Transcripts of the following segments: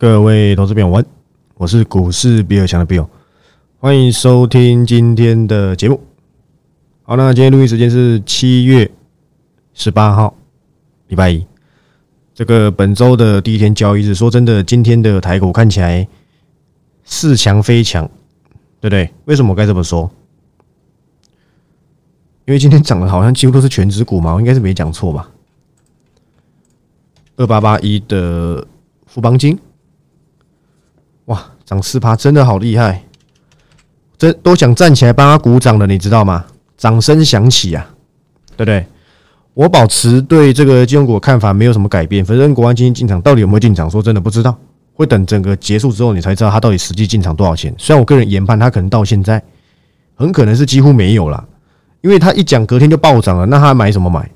各位投资朋友们，我是股市比尔强的 Bill，欢迎收听今天的节目。好，那今天录音时间是七月十八号，礼拜一。这个本周的第一天交易日，说真的，今天的台股看起来似强非强，对不对？为什么我该这么说？因为今天涨的好像几乎都是全指股嘛，我应该是没讲错吧？二八八一的富邦金。涨四趴，真的好厉害！这都想站起来帮他鼓掌了，你知道吗？掌声响起啊，对不对？我保持对这个金融股看法没有什么改变。反正国安基金进场到底有没有进场，说真的不知道，会等整个结束之后你才知道它到底实际进场多少钱。虽然我个人研判，它可能到现在很可能是几乎没有了，因为它一讲隔天就暴涨了，那他买什么买？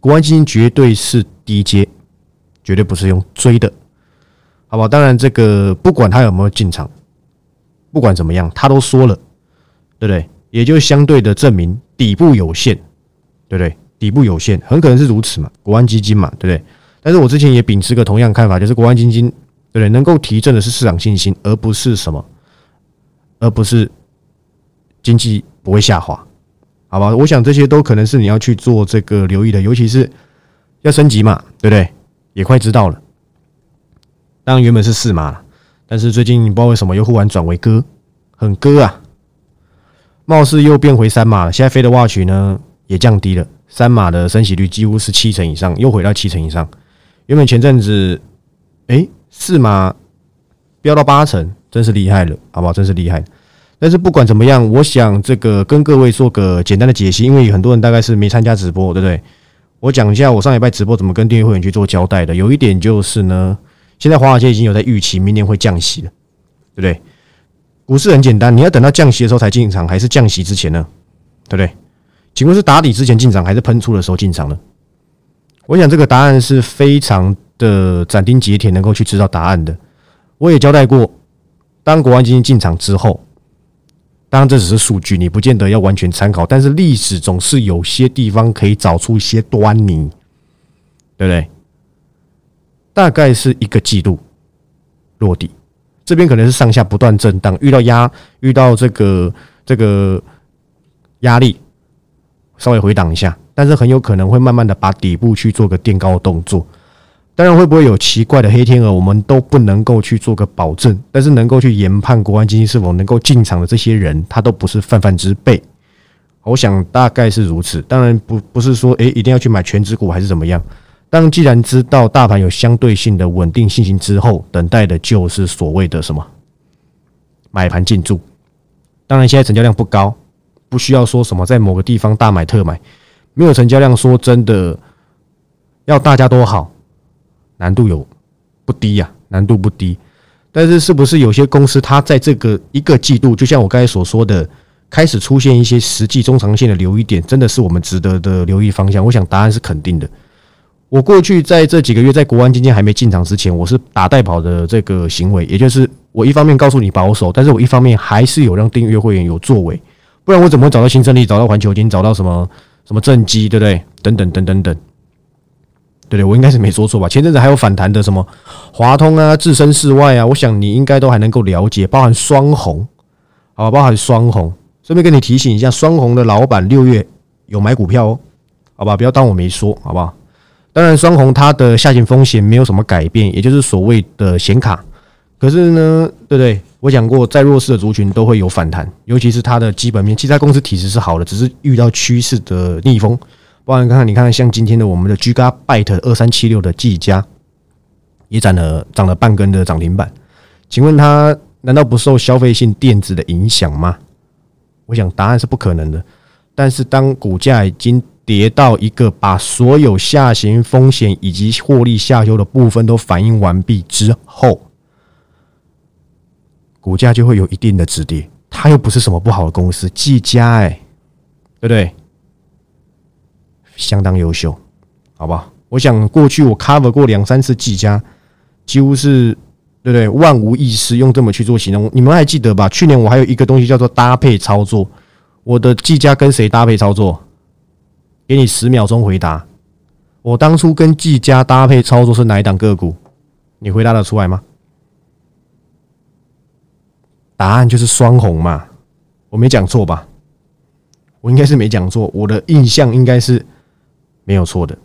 国安基金绝对是低阶，绝对不是用追的。好吧，当然这个不管他有没有进场，不管怎么样，他都说了，对不对？也就相对的证明底部有限，对不对？底部有限，很可能是如此嘛。国安基金嘛，对不对？但是我之前也秉持个同样看法，就是国安基金，对不对？能够提振的是市场信心，而不是什么，而不是经济不会下滑，好吧？我想这些都可能是你要去做这个留意的，尤其是要升级嘛，对不对？也快知道了。当原本是四码，但是最近不知道为什么又忽然转为歌，很歌啊，貌似又变回三码了。现在飞的 watch 呢也降低了，三码的升息率几乎是七成以上，又回到七成以上。原本前阵子，哎，四码飙到八成，真是厉害了，好不好？真是厉害。但是不管怎么样，我想这个跟各位做个简单的解析，因为很多人大概是没参加直播，对不对？我讲一下我上礼拜直播怎么跟订阅会员去做交代的。有一点就是呢。现在华尔街已经有在预期明年会降息了，对不对？股市很简单，你要等到降息的时候才进场，还是降息之前呢？对不对？请问是打底之前进场，还是喷出的时候进场呢？我想这个答案是非常的斩钉截铁，能够去知道答案的。我也交代过，当国安基金进场之后，当然这只是数据，你不见得要完全参考，但是历史总是有些地方可以找出一些端倪，对不对？大概是一个季度落地，这边可能是上下不断震荡，遇到压，遇到这个这个压力，稍微回档一下，但是很有可能会慢慢的把底部去做个垫高的动作。当然会不会有奇怪的黑天鹅，我们都不能够去做个保证，但是能够去研判国安基金是否能够进场的这些人，他都不是泛泛之辈。我想大概是如此。当然不不是说诶一定要去买全职股还是怎么样。当既然知道大盘有相对性的稳定信心之后，等待的就是所谓的什么买盘进驻。当然，现在成交量不高，不需要说什么在某个地方大买特买，没有成交量，说真的要大家都好，难度有不低呀，难度不低。但是，是不是有些公司它在这个一个季度，就像我刚才所说的，开始出现一些实际中长线的留意点，真的是我们值得的留意方向？我想答案是肯定的。我过去在这几个月，在国安基金还没进场之前，我是打代跑的这个行为，也就是我一方面告诉你保守，但是我一方面还是有让订阅会员有作为，不然我怎么会找到新胜利，找到环球金，找到什么什么正基，对不对？等等等等等，对对，我应该是没说错吧？前阵子还有反弹的什么华通啊、置身事外啊，我想你应该都还能够了解，包含双红，好，包含双红，顺便跟你提醒一下，双红的老板六月有买股票哦，好吧，不要当我没说，好不好？当然，双红它的下行风险没有什么改变，也就是所谓的显卡。可是呢，对不对？我讲过，在弱势的族群都会有反弹，尤其是它的基本面，其他公司体质是好的，只是遇到趋势的逆风。包含看看，你看看，像今天的我们的 Gigabyte 二三七六的技嘉，也涨了涨了半根的涨停板。请问它难道不受消费性电子的影响吗？我想答案是不可能的。但是当股价已经跌到一个把所有下行风险以及获利下修的部分都反映完毕之后，股价就会有一定的止跌。它又不是什么不好的公司，技嘉哎，对不对？相当优秀，好不好？我想过去我 cover 过两三次技嘉，几乎是对不对？万无一失，用这么去做形容，你们还记得吧？去年我还有一个东西叫做搭配操作，我的技嘉跟谁搭配操作？给你十秒钟回答，我当初跟技嘉搭配操作是哪一档个股？你回答得出来吗？答案就是双红嘛，我没讲错吧？我应该是没讲错，我的印象应该是没有错的，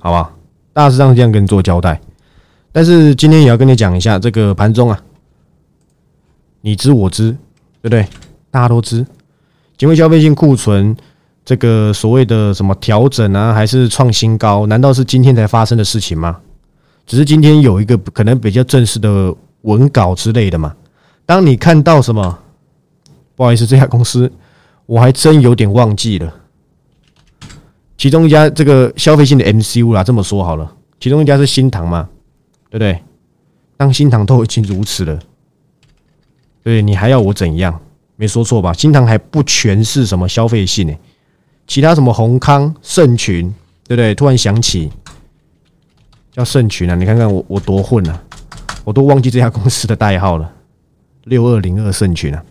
好吧？大致上这样跟你做交代。但是今天也要跟你讲一下这个盘中啊，你知我知，对不对？大家都知，因为消费性库存这个所谓的什么调整啊，还是创新高？难道是今天才发生的事情吗？只是今天有一个可能比较正式的文稿之类的嘛。当你看到什么，不好意思，这家公司我还真有点忘记了。其中一家这个消费性的 MCU 啦，这么说好了，其中一家是新唐嘛。对不对？当新塘都已经如此了，对你还要我怎样？没说错吧？新塘还不全是什么消费性呢？其他什么宏康、盛群，对不对？突然想起叫盛群啊！你看看我我多混啊！我都忘记这家公司的代号了。六二零二盛群啊！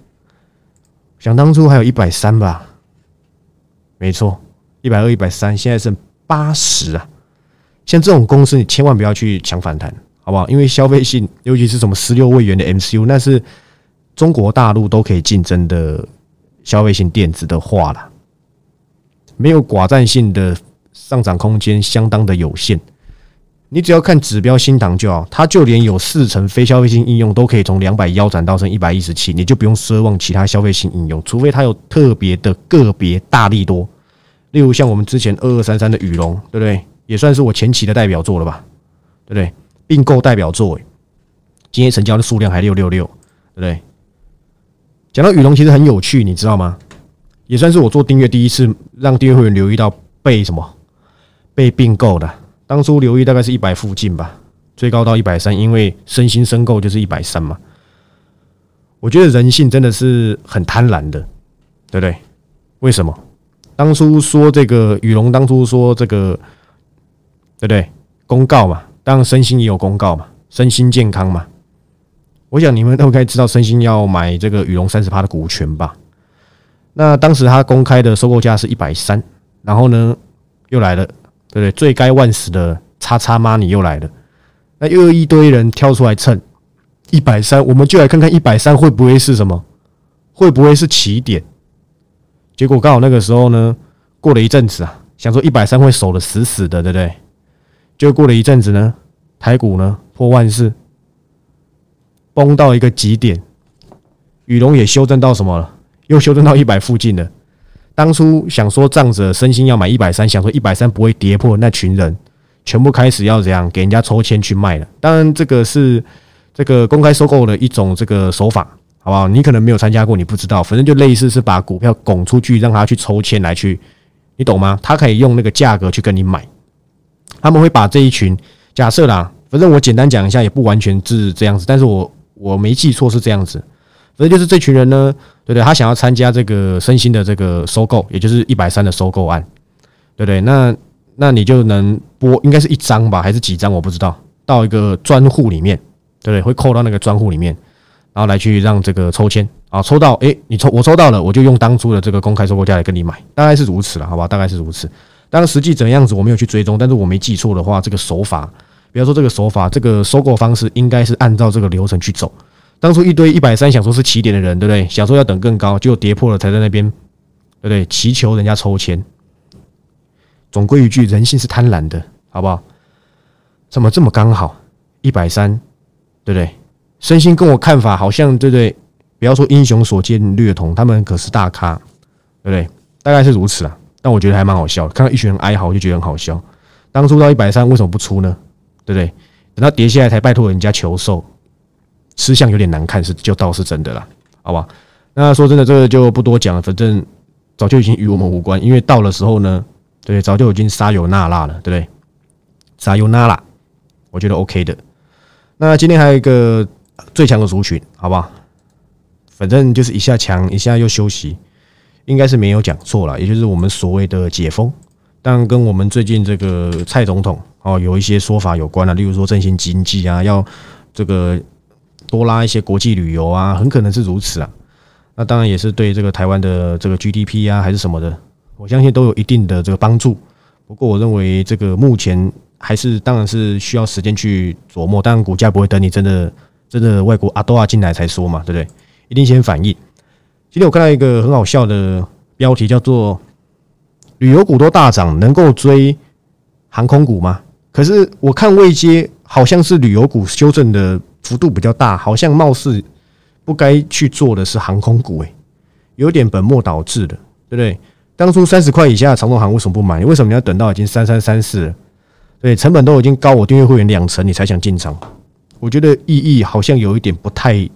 想当初还有一百三吧？没错，一百二、一百三，现在剩八十啊！像这种公司，你千万不要去抢反弹。好不好？因为消费性，尤其是什么十六位元的 MCU，那是中国大陆都可以竞争的消费性电子的话了，没有寡占性的上涨空间相当的有限。你只要看指标新塘就好，它就连有四成非消费性应用都可以从两百腰斩到成一百一十七，你就不用奢望其他消费性应用，除非它有特别的个别大力多，例如像我们之前二二三三的羽龙，对不对？也算是我前期的代表作了吧，对不对？并购代表作，今天成交的数量还六六六，对不对？讲到羽龙，其实很有趣，你知道吗？也算是我做订阅第一次让订阅会员留意到被什么被并购的。当初留意大概是一百附近吧，最高到一百三，因为身心申购就是一百三嘛。我觉得人性真的是很贪婪的，对不对？为什么？当初说这个羽龙，当初说这个，对不对？公告嘛。当然，身心也有公告嘛，身心健康嘛。我想你们都应该知道，身心要买这个羽龙三十趴的股权吧？那当时他公开的收购价是一百三，然后呢，又来了，对不对？罪该万死的叉叉妈，你又来了，那又一堆人跳出来蹭一百三，我们就来看看一百三会不会是什么？会不会是起点？结果刚好那个时候呢，过了一阵子啊，想说一百三会守的死死的，对不对？就过了一阵子呢，台股呢破万四，崩到一个极点，羽龙也修正到什么了？又修正到一百附近了。当初想说仗着身心要买一百三，想说一百三不会跌破，那群人全部开始要怎样给人家抽签去卖了。当然，这个是这个公开收购的一种这个手法，好不好？你可能没有参加过，你不知道。反正就类似是把股票拱出去，让他去抽签来去，你懂吗？他可以用那个价格去跟你买。他们会把这一群假设啦，反正我简单讲一下，也不完全是这样子，但是我我没记错是这样子，那就是这群人呢，对不对？他想要参加这个身心的这个收购，也就是一百三的收购案，对不对？那那你就能拨，应该是一张吧，还是几张？我不知道，到一个专户里面，对不对？会扣到那个专户里面，然后来去让这个抽签啊，抽到，诶，你抽我抽到了，我就用当初的这个公开收购价来跟你买，大概是如此了，好吧？大概是如此。当然，实际怎样子我没有去追踪，但是我没记错的话，这个手法，比方说这个手法，这个收购方式应该是按照这个流程去走。当初一堆一百三想说是起点的人，对不对？想说要等更高，结果跌破了才在那边，对不对？祈求人家抽签。总归一句，人性是贪婪的，好不好？怎么这么刚好一百三，对不对？身心跟我看法好像，对不对？不要说英雄所见略同，他们可是大咖，对不对？大概是如此啊。但我觉得还蛮好笑，看到一群人哀嚎，就觉得很好笑。当初到一百三，为什么不出呢？对不对？等到跌下来才拜托人家求售，吃相有点难看，是就倒是真的啦，好吧？那说真的，这个就不多讲了，反正早就已经与我们无关，因为到了时候呢，对，早就已经撒油那拉了，对不对？撒油那拉，我觉得 OK 的。那今天还有一个最强的族群，好不好？反正就是一下强，一下又休息。应该是没有讲错了，也就是我们所谓的解封，但跟我们最近这个蔡总统哦有一些说法有关了，例如说振兴经济啊，要这个多拉一些国际旅游啊，很可能是如此啊。那当然也是对这个台湾的这个 GDP 啊，还是什么的，我相信都有一定的这个帮助。不过我认为这个目前还是当然是需要时间去琢磨，当然股价不会等你真的真的外国阿多啊进来才说嘛，对不对？一定先反应。今天我看到一个很好笑的标题，叫做“旅游股都大涨，能够追航空股吗？”可是我看未接好像是旅游股修正的幅度比较大，好像貌似不该去做的是航空股，诶，有点本末倒置的，对不对？当初三十块以下的长龙航为什么不买？为什么你要等到已经三三三四了？对，成本都已经高我订阅会员两成，你才想进场？我觉得意义好像有一点不太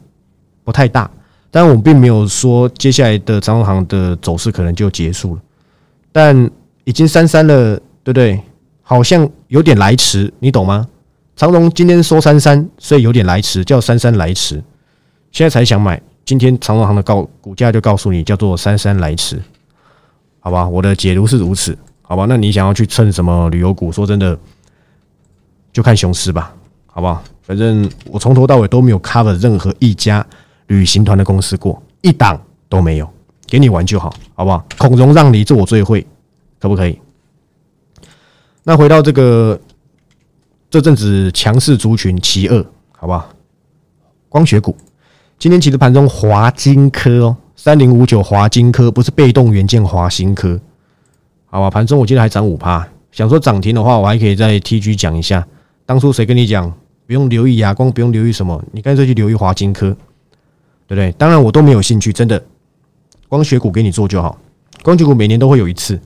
不太大。但我并没有说接下来的长龙航的走势可能就结束了，但已经三三了，对不对？好像有点来迟，你懂吗？长隆今天说三三，所以有点来迟，叫三三来迟。现在才想买，今天长隆行的告股价就告诉你叫做三三来迟，好吧？我的解读是如此，好吧？那你想要去蹭什么旅游股？说真的，就看雄狮吧，好不好？反正我从头到尾都没有 cover 任何一家旅行团的公司过，一档都没有，给你玩就好，好不好？孔融让梨，这我最会，可不可以？那回到这个这阵子强势族群其二，好不好？光学股今天其实盘中华金科哦，三零五九华金科不是被动元件华新科，好吧？盘中我记得还涨五趴，想说涨停的话，我还可以在 T G 讲一下，当初谁跟你讲不用留意亚光，不用留意什么？你干脆去留意华金科，对不对？当然我都没有兴趣，真的，光学股给你做就好，光学股每年都会有一次。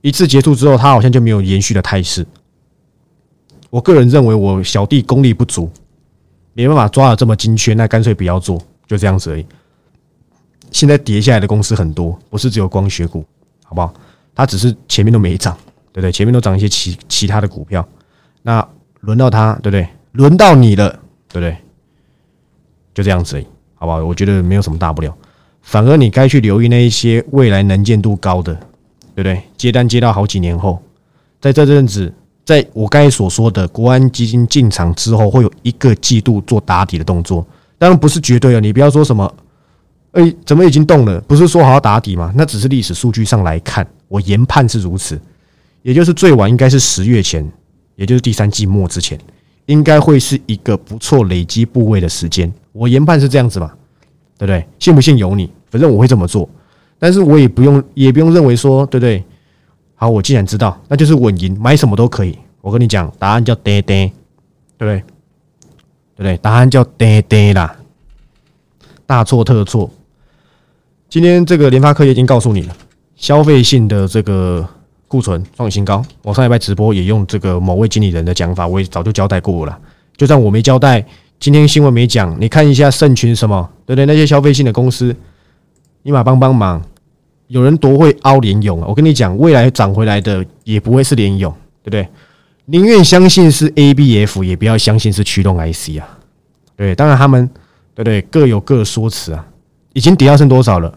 一次结束之后，它好像就没有延续的态势。我个人认为，我小弟功力不足，没办法抓的这么精确，那干脆不要做，就这样子而已。现在跌下来的公司很多，不是只有光学股，好不好？它只是前面都没涨，对不对？前面都涨一些其其他的股票，那轮到它，对不对？轮到你了，对不对？就这样子而已，好不好？我觉得没有什么大不了，反而你该去留意那一些未来能见度高的。对不对？接单接到好几年后，在这阵子，在我刚才所说的国安基金进场之后，会有一个季度做打底的动作。当然不是绝对啊，你不要说什么，哎，怎么已经动了？不是说好要打底吗？那只是历史数据上来看，我研判是如此。也就是最晚应该是十月前，也就是第三季末之前，应该会是一个不错累积部位的时间。我研判是这样子嘛？对不对？信不信由你，反正我会这么做。但是我也不用，也不用认为说，对不对？好，我既然知道，那就是稳赢，买什么都可以。我跟你讲，答案叫爹爹，对不对？对不对？答案叫爹爹啦，大错特错。今天这个联发科已经告诉你了，消费性的这个库存创新高。我上礼拜直播也用这个某位经理人的讲法，我也早就交代过了。就算我没交代，今天新闻没讲，你看一下盛群什么，对不对？那些消费性的公司，你马帮帮忙。有人多会凹联勇啊！我跟你讲，未来涨回来的也不会是联勇，对不对？宁愿相信是 ABF，也不要相信是驱动 IC 啊！对，当然他们对不对？各有各的说辞啊。已经跌到剩多少了？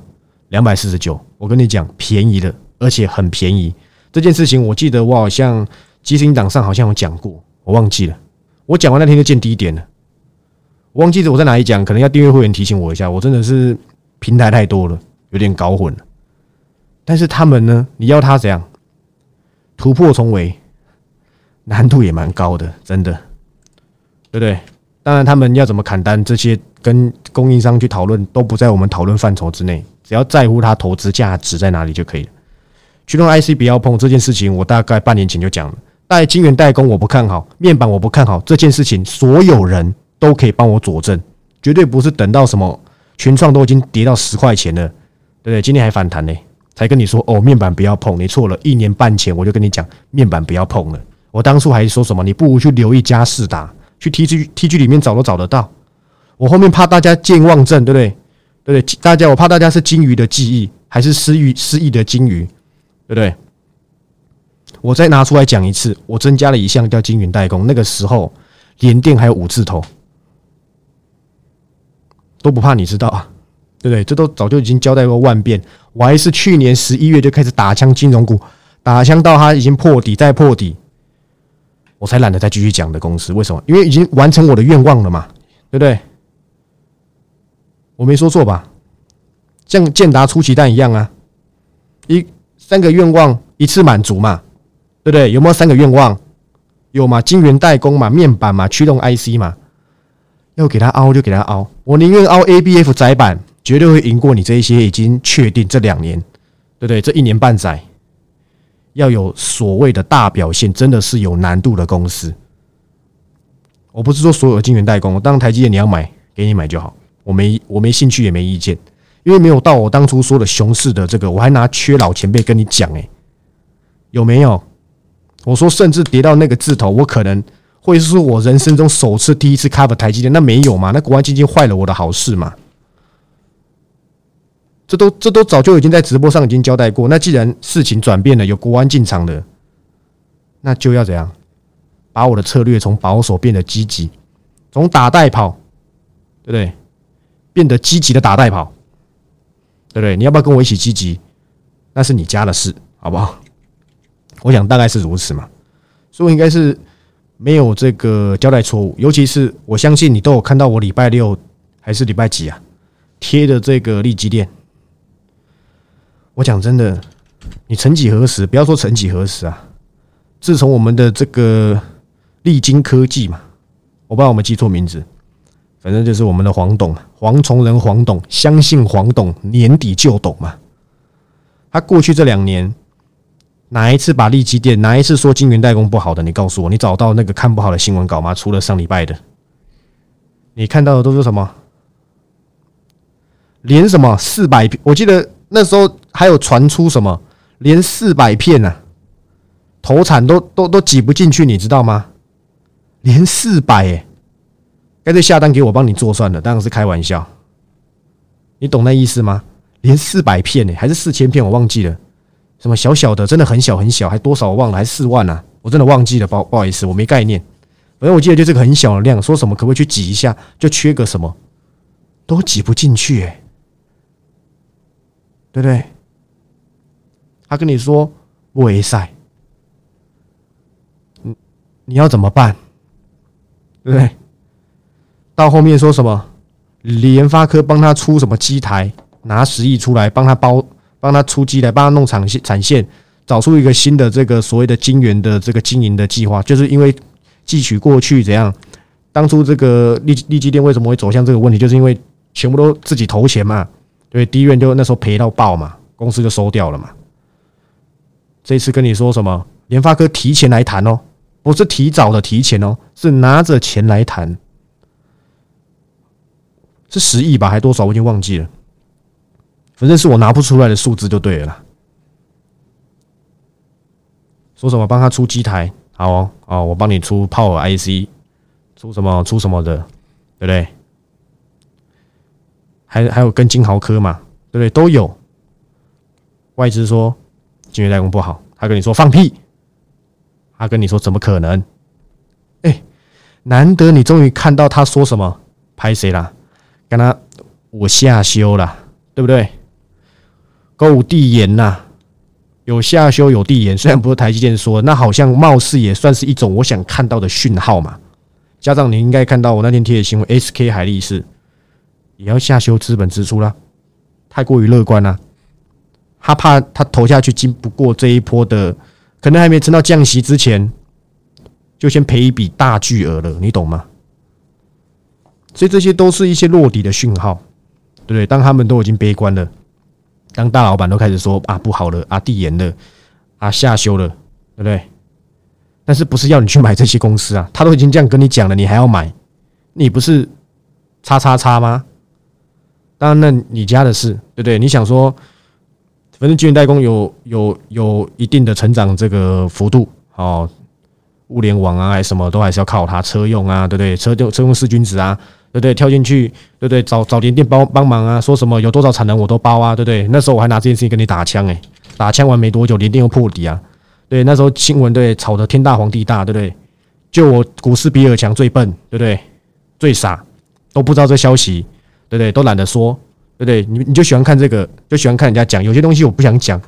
两百四十九。我跟你讲，便宜的，而且很便宜。这件事情我记得我好像基金档上好像有讲过，我忘记了。我讲完那天就见低点了，我忘记了我在哪里讲，可能要订阅会员提醒我一下。我真的是平台太多了，有点搞混了。但是他们呢？你要他怎样突破重围？难度也蛮高的，真的，对不对？当然，他们要怎么砍单，这些跟供应商去讨论，都不在我们讨论范畴之内。只要在乎它投资价值在哪里就可以了。驱动 IC 不要碰这件事情，我大概半年前就讲了。代晶圆代工我不看好，面板我不看好这件事情，所有人都可以帮我佐证，绝对不是等到什么群创都已经跌到十块钱了，对不对？今天还反弹呢。才跟你说哦，面板不要碰，你错了。一年半前我就跟你讲，面板不要碰了。我当初还说什么，你不如去留意嘉士达，去 T G T G 里面找都找得到。我后面怕大家健忘症，对不对？对不对？大家我怕大家是金鱼的记忆，还是失忆失忆的金鱼，对不对？我再拿出来讲一次，我增加了一项叫金云代工，那个时候连电还有五字头，都不怕你知道啊。对不对？这都早就已经交代过万遍。我还是去年十一月就开始打枪金融股，打枪到它已经破底再破底，我才懒得再继续讲的公司。为什么？因为已经完成我的愿望了嘛，对不对？我没说错吧？像建达出奇蛋一样啊，一三个愿望一次满足嘛，对不对？有没有三个愿望？有嘛？晶圆代工嘛，面板嘛，驱动 IC 嘛，要给它凹就给它凹，我宁愿凹 ABF 窄板。绝对会赢过你这一些已经确定这两年，对不对？这一年半载要有所谓的大表现，真的是有难度的公司。我不是说所有的晶圆代工，当台积电你要买，给你买就好，我没我没兴趣也没意见，因为没有到我当初说的熊市的这个，我还拿缺老前辈跟你讲，哎，有没有？我说甚至跌到那个字头，我可能会是我人生中首次第一次 cover 台积电，那没有嘛？那国安基金坏了我的好事嘛？这都这都早就已经在直播上已经交代过。那既然事情转变了，有国安进场的，那就要怎样？把我的策略从保守变得积极，从打带跑，对不对？变得积极的打带跑，对不对？你要不要跟我一起积极？那是你家的事，好不好？我想大概是如此嘛，所以应该是没有这个交代错误。尤其是我相信你都有看到我礼拜六还是礼拜几啊贴的这个利基店。我讲真的，你曾几何时，不要说曾几何时啊，自从我们的这个。历经科技嘛，我不知道我们记错名字，反正就是我们的黄董，黄崇仁黄董，相信黄董年底就懂嘛。他过去这两年哪一次把利基店，哪一次说金源代工不好的？你告诉我，你找到那个看不好的新闻稿吗？除了上礼拜的，你看到的都是什么？连什么四百？我记得那时候还有传出什么连四百片呢？投产都都都挤不进去，你知道吗？连四百哎，干脆下单给我帮你做算了，当然是开玩笑。你懂那意思吗？连四百片哎，还是四千片，我忘记了。什么小小的，真的很小很小，还多少我忘了，还是四万啊？我真的忘记了，不不好意思，我没概念。反正我记得就这个很小的量，说什么可不可以去挤一下？就缺个什么，都挤不进去哎，对不对？他跟你说不为赛，你你要怎么办？对不对？到后面说什么？联发科帮他出什么机台，拿十亿出来帮他包，帮他出机来，帮他弄产线，产线找出一个新的这个所谓的晶圆的这个经营的计划，就是因为汲取过去怎样，当初这个利利基电为什么会走向这个问题，就是因为全部都自己投钱嘛，对，第一院就那时候赔到爆嘛，公司就收掉了嘛。这次跟你说什么？联发科提前来谈哦。不是提早的提前哦，是拿着钱来谈，是十亿吧，还多少我已经忘记了，反正是我拿不出来的数字就对了。说什么帮他出机台，好哦，哦，我帮你出 Power IC，出什么出什么的，对不对？还还有跟金豪科嘛，对不对？都有。外资说金圆代工不好，他跟你说放屁。他跟你说怎么可能？哎，难得你终于看到他说什么拍谁啦？跟他我下修了，对不对？够地延呐，有下修有地延，虽然不是台积电说，那好像貌似也算是一种我想看到的讯号嘛。家长，你应该看到我那天贴的新闻，SK 海力士也要下修资本支出了，太过于乐观了。他怕他投下去经不过这一波的。可能还没撑到降息之前，就先赔一笔大巨额了，你懂吗？所以这些都是一些落底的讯号，对不对？当他们都已经悲观了，当大老板都开始说啊不好了，啊递延了，啊下修了，对不对？但是不是要你去买这些公司啊？他都已经这样跟你讲了，你还要买？你不是叉叉叉吗？当然，那你家的事，对不对？你想说？反正晶圆代工有有有一定的成长这个幅度哦，物联网啊，还什么都还是要靠它车用啊，对不对？车用车用四君子啊，对不对？跳进去，对不对？找找联电帮帮忙啊，说什么有多少产能我都包啊，对不对？那时候我还拿这件事情跟你打枪诶，打枪完没多久，联电又破底啊，对，那时候新闻对炒的天大皇帝大，对不对？就我股市比尔强最笨，对不对？最傻，都不知道这消息，对不对？都懒得说。对不对？你你就喜欢看这个，就喜欢看人家讲。有些东西我不想讲，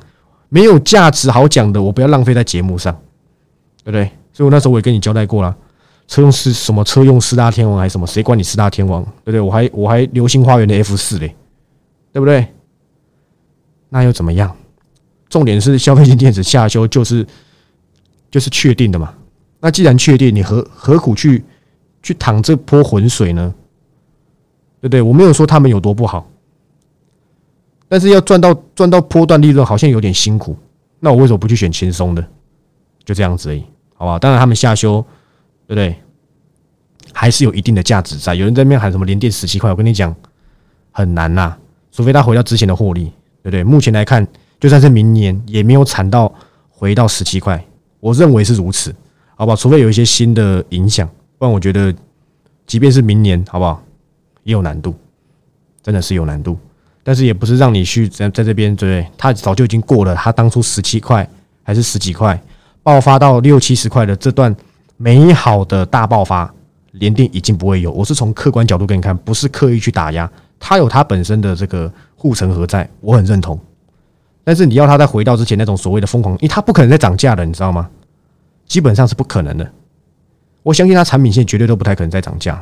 没有价值好讲的，我不要浪费在节目上，对不对？所以我那时候我也跟你交代过了，车用是什么车用四大天王还是什么？谁管你四大天王？对不对？我还我还流星花园的 F 四嘞，对不对？那又怎么样？重点是消费性电子下修就是就是确定的嘛。那既然确定，你何何苦去去淌这泼浑水呢？对不对？我没有说他们有多不好。但是要赚到赚到波段利润，好像有点辛苦。那我为什么不去选轻松的？就这样子而已，好吧？当然他们下修，对不对？还是有一定的价值在。有人在那边喊什么连跌十七块，我跟你讲，很难呐，除非他回到之前的获利，对不对？目前来看，就算是明年也没有惨到回到十七块，我认为是如此，好吧？除非有一些新的影响，不然我觉得，即便是明年，好不好？也有难度，真的是有难度。但是也不是让你去在在这边，对不对？他早就已经过了，他当初十七块还是十几块，爆发到六七十块的这段美好的大爆发。联电已经不会有，我是从客观角度跟你看，不是刻意去打压，它有它本身的这个护城河在，我很认同。但是你要它再回到之前那种所谓的疯狂，因为它不可能再涨价了，你知道吗？基本上是不可能的。我相信它产品线绝对都不太可能再涨价。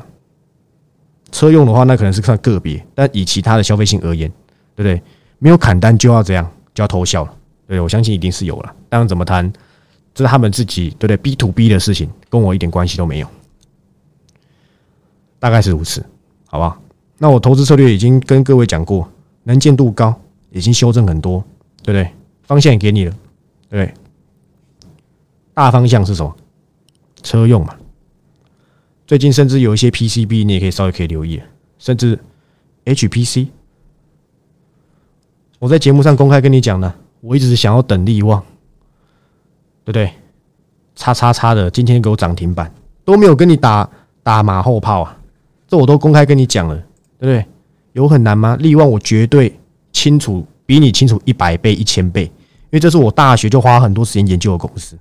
车用的话，那可能是看个别，但以其他的消费性而言，对不对？没有砍单就要这样，就要偷笑了。对我相信一定是有了，但怎么谈，这是他们自己对不对？B to B 的事情，跟我一点关系都没有。大概是如此，好吧？那我投资策略已经跟各位讲过，能见度高，已经修正很多，对不对？方向也给你了，对不对？大方向是什么？车用嘛。最近甚至有一些 PCB，你也可以稍微可以留意，甚至 HPC。我在节目上公开跟你讲呢，我一直想要等利旺，对不对？叉叉叉的，今天给我涨停板，都没有跟你打打马后炮啊！这我都公开跟你讲了，对不对？有很难吗？利旺我绝对清楚，比你清楚一百倍、一千倍，因为这是我大学就花很多时间研究的公司。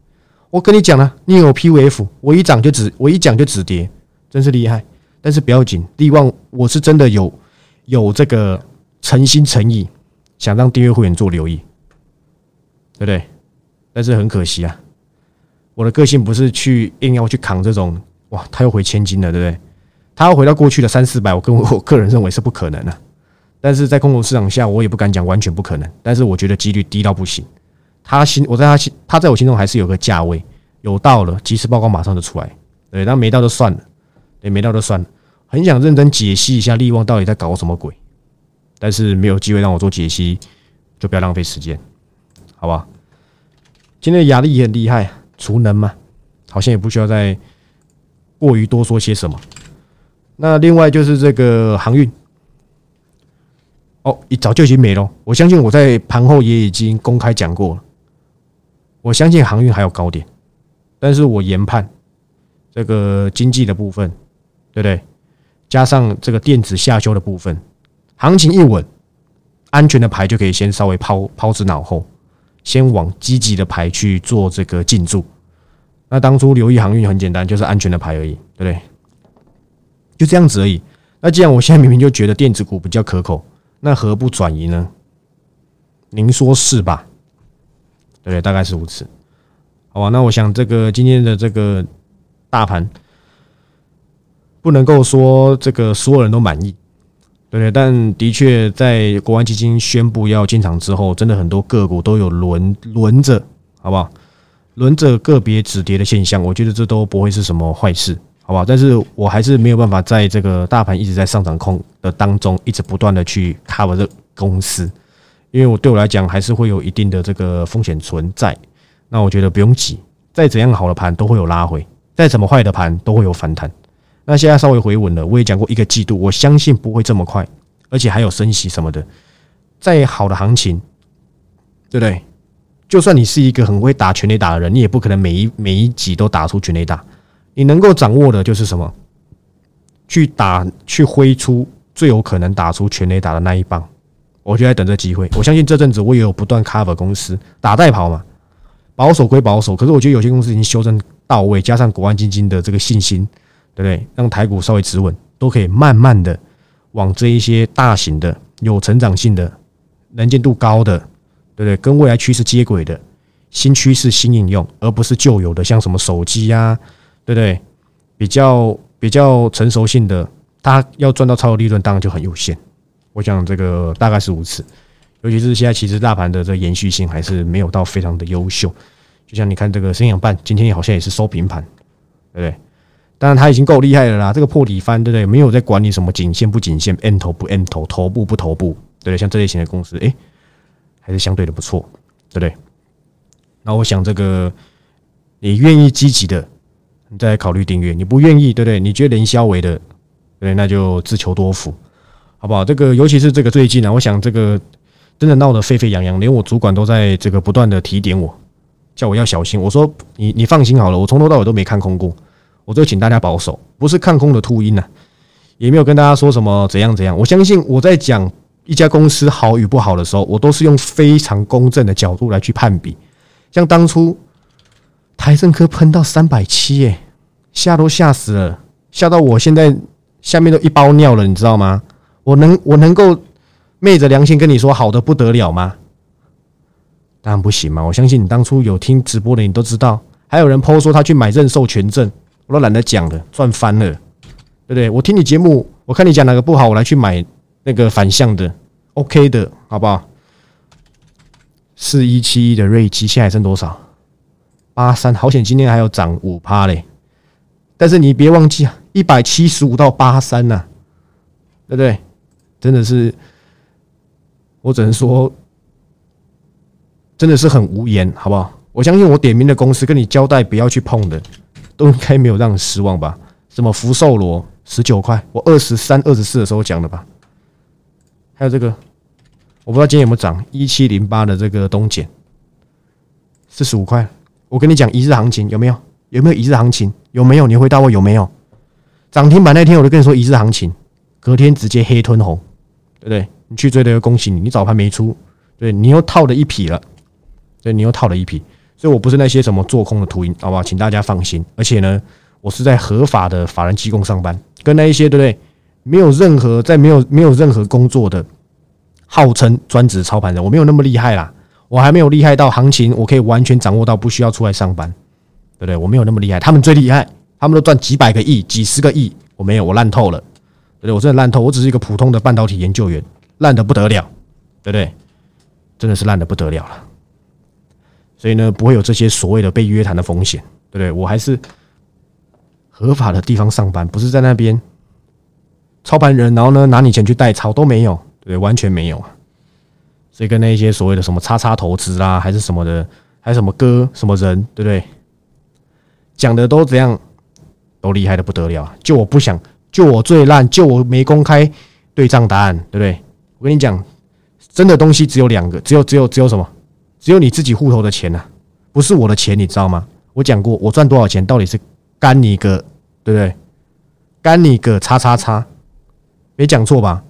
我跟你讲了，你有 PVF，我一涨就止，我一讲就止跌，真是厉害。但是不要紧，利旺我是真的有有这个诚心诚意想让订阅会员做留意，对不对？但是很可惜啊，我的个性不是去硬要去扛这种哇，他又回千金了，对不对？他要回到过去的三四百，我跟我个人认为是不可能的。但是在空头市场下，我也不敢讲完全不可能。但是我觉得几率低到不行。他心，我在他心，他在我心中还是有个价位，有到了，及时报告马上就出来。对，但没到就算了，也，没到就算了。很想认真解析一下利旺到底在搞什么鬼，但是没有机会让我做解析，就不要浪费时间，好吧？今天的压力也很厉害，储能嘛，好像也不需要再过于多说些什么。那另外就是这个航运，哦，一早就已经没了。我相信我在盘后也已经公开讲过了。我相信航运还有高点，但是我研判这个经济的部分，对不对？加上这个电子下修的部分，行情一稳，安全的牌就可以先稍微抛抛之脑后，先往积极的牌去做这个进驻。那当初留意航运很简单，就是安全的牌而已，对不对？就这样子而已。那既然我现在明明就觉得电子股比较可口，那何不转移呢？您说是吧？对？大概是如此。好吧，那我想这个今天的这个大盘不能够说这个所有人都满意，对对？但的确在国安基金宣布要进场之后，真的很多个股都有轮轮着，好不好？轮着个别止跌的现象，我觉得这都不会是什么坏事。好不好，但是我还是没有办法在这个大盘一直在上涨空的当中，一直不断的去 cover 这公司，因为我对我来讲还是会有一定的这个风险存在。那我觉得不用急，再怎样好的盘都会有拉回，再怎么坏的盘都会有反弹。那现在稍微回稳了，我也讲过一个季度，我相信不会这么快，而且还有升息什么的。再好的行情，对不对？就算你是一个很会打全垒打的人，你也不可能每一每一集都打出全垒打。你能够掌握的就是什么？去打，去挥出最有可能打出全垒打的那一棒。我就在等这机会。我相信这阵子我也有不断 cover 公司打代跑嘛，保守归保守，可是我觉得有些公司已经修正到位，加上国安基金的这个信心，对不对？让台股稍微止稳，都可以慢慢的往这一些大型的、有成长性的、能见度高的，对不对？跟未来趋势接轨的新趋势、新应用，而不是旧有的，像什么手机呀。对不对？比较比较成熟性的，它要赚到超额利润，当然就很有限。我想这个大概是如此。尤其是现在，其实大盘的这延续性还是没有到非常的优秀。就像你看这个生养半，今天好像也是收平盘，对不对？当然它已经够厉害了啦，这个破底翻，对不对？没有在管你什么颈线不颈线，N 头不 N 头，头部不头部，对不对？像这类型的公司，诶，还是相对的不错，对不对？那我想这个你愿意积极的，你再考虑订阅；你不愿意，对不对？你觉得营销为的，对，那就自求多福，好不好？这个尤其是这个最近啊，我想这个真的闹得沸沸扬扬，连我主管都在这个不断的提点我，叫我要小心。我说你你放心好了，我从头到尾都没看空过，我就请大家保守，不是看空的秃鹰呐，也没有跟大家说什么怎样怎样。我相信我在讲一家公司好与不好的时候，我都是用非常公正的角度来去判比。像当初台政科喷到三百七，耶，吓都吓死了，吓到我现在下面都一包尿了，你知道吗？我能我能够昧着良心跟你说好的不得了吗？当然不行嘛！我相信你当初有听直播的，你都知道，还有人抛说他去买认授权证，我都懒得讲了，赚翻了，对不对？我听你节目，我看你讲哪个不好，我来去买那个反向的，OK 的，好不好？四一七一的锐基现在还剩多少？八三，好险，今天还要涨五趴嘞！但是你别忘记啊，一百七十五到八三呐，对不对？真的是，我只能说，真的是很无言，好不好？我相信我点名的公司跟你交代不要去碰的，都应该没有让你失望吧？什么福寿螺十九块，我二十三、二十四的时候讲的吧？还有这个。我不知道今天有没有涨一七零八的这个东碱四十五块，我跟你讲一日行情有没有？有没有一日行情？有没有？你回答我有没有？涨停板那天我就跟你说一日行情，隔天直接黑吞红，对不对？你去追的，恭喜你，你早盘没出，对你又套了一匹了，对，你又套了一匹，所以我不是那些什么做空的秃鹰，好不好？请大家放心，而且呢，我是在合法的法人机构上班，跟那一些对不对？没有任何在没有没有任何工作的。号称专职操盘人，我没有那么厉害啦，我还没有厉害到行情，我可以完全掌握到不需要出来上班，对不对？我没有那么厉害，他们最厉害，他们都赚几百个亿、几十个亿，我没有，我烂透了，对不对？我真的烂透，我只是一个普通的半导体研究员，烂的不得了，对不对？真的是烂的不得了了，所以呢，不会有这些所谓的被约谈的风险，对不对？我还是合法的地方上班，不是在那边操盘人，然后呢拿你钱去代操都没有。对，完全没有啊！所以跟那些所谓的什么叉叉投资啦，还是什么的，还是什么哥什么人，对不对？讲的都怎样，都厉害的不得了。就我不想，就我最烂，就我没公开对账答案，对不对？我跟你讲，真的东西只有两个，只有只有只有什么？只有你自己户头的钱呐，不是我的钱，你知道吗？我讲过，我赚多少钱，到底是干你个，对不对？干你个叉叉叉，没讲错吧？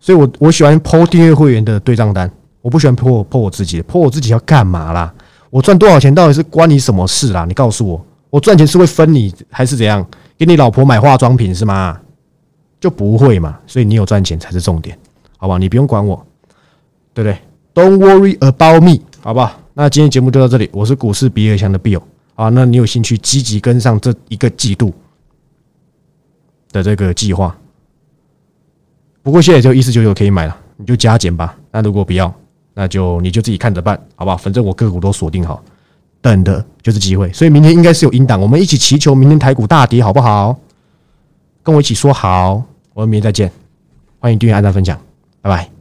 所以，我我喜欢剖订阅会员的对账单，我不喜欢剖剖我自己，剖我自己要干嘛啦？我赚多少钱到底是关你什么事啦？你告诉我，我赚钱是会分你还是怎样？给你老婆买化妆品是吗？就不会嘛。所以你有赚钱才是重点，好不好？你不用管我，对不对？Don't worry about me，好吧？那今天节目就到这里，我是股市比尔强的 Bill 啊。那你有兴趣积极跟上这一个季度的这个计划？不过现在只有一四九九可以买了，你就加减吧。那如果不要，那就你就自己看着办，好吧？反正我个股都锁定好，等的就是机会。所以明天应该是有阴档，我们一起祈求明天台股大跌，好不好？跟我一起说好，我们明天再见。欢迎订阅、按赞、分享，拜拜。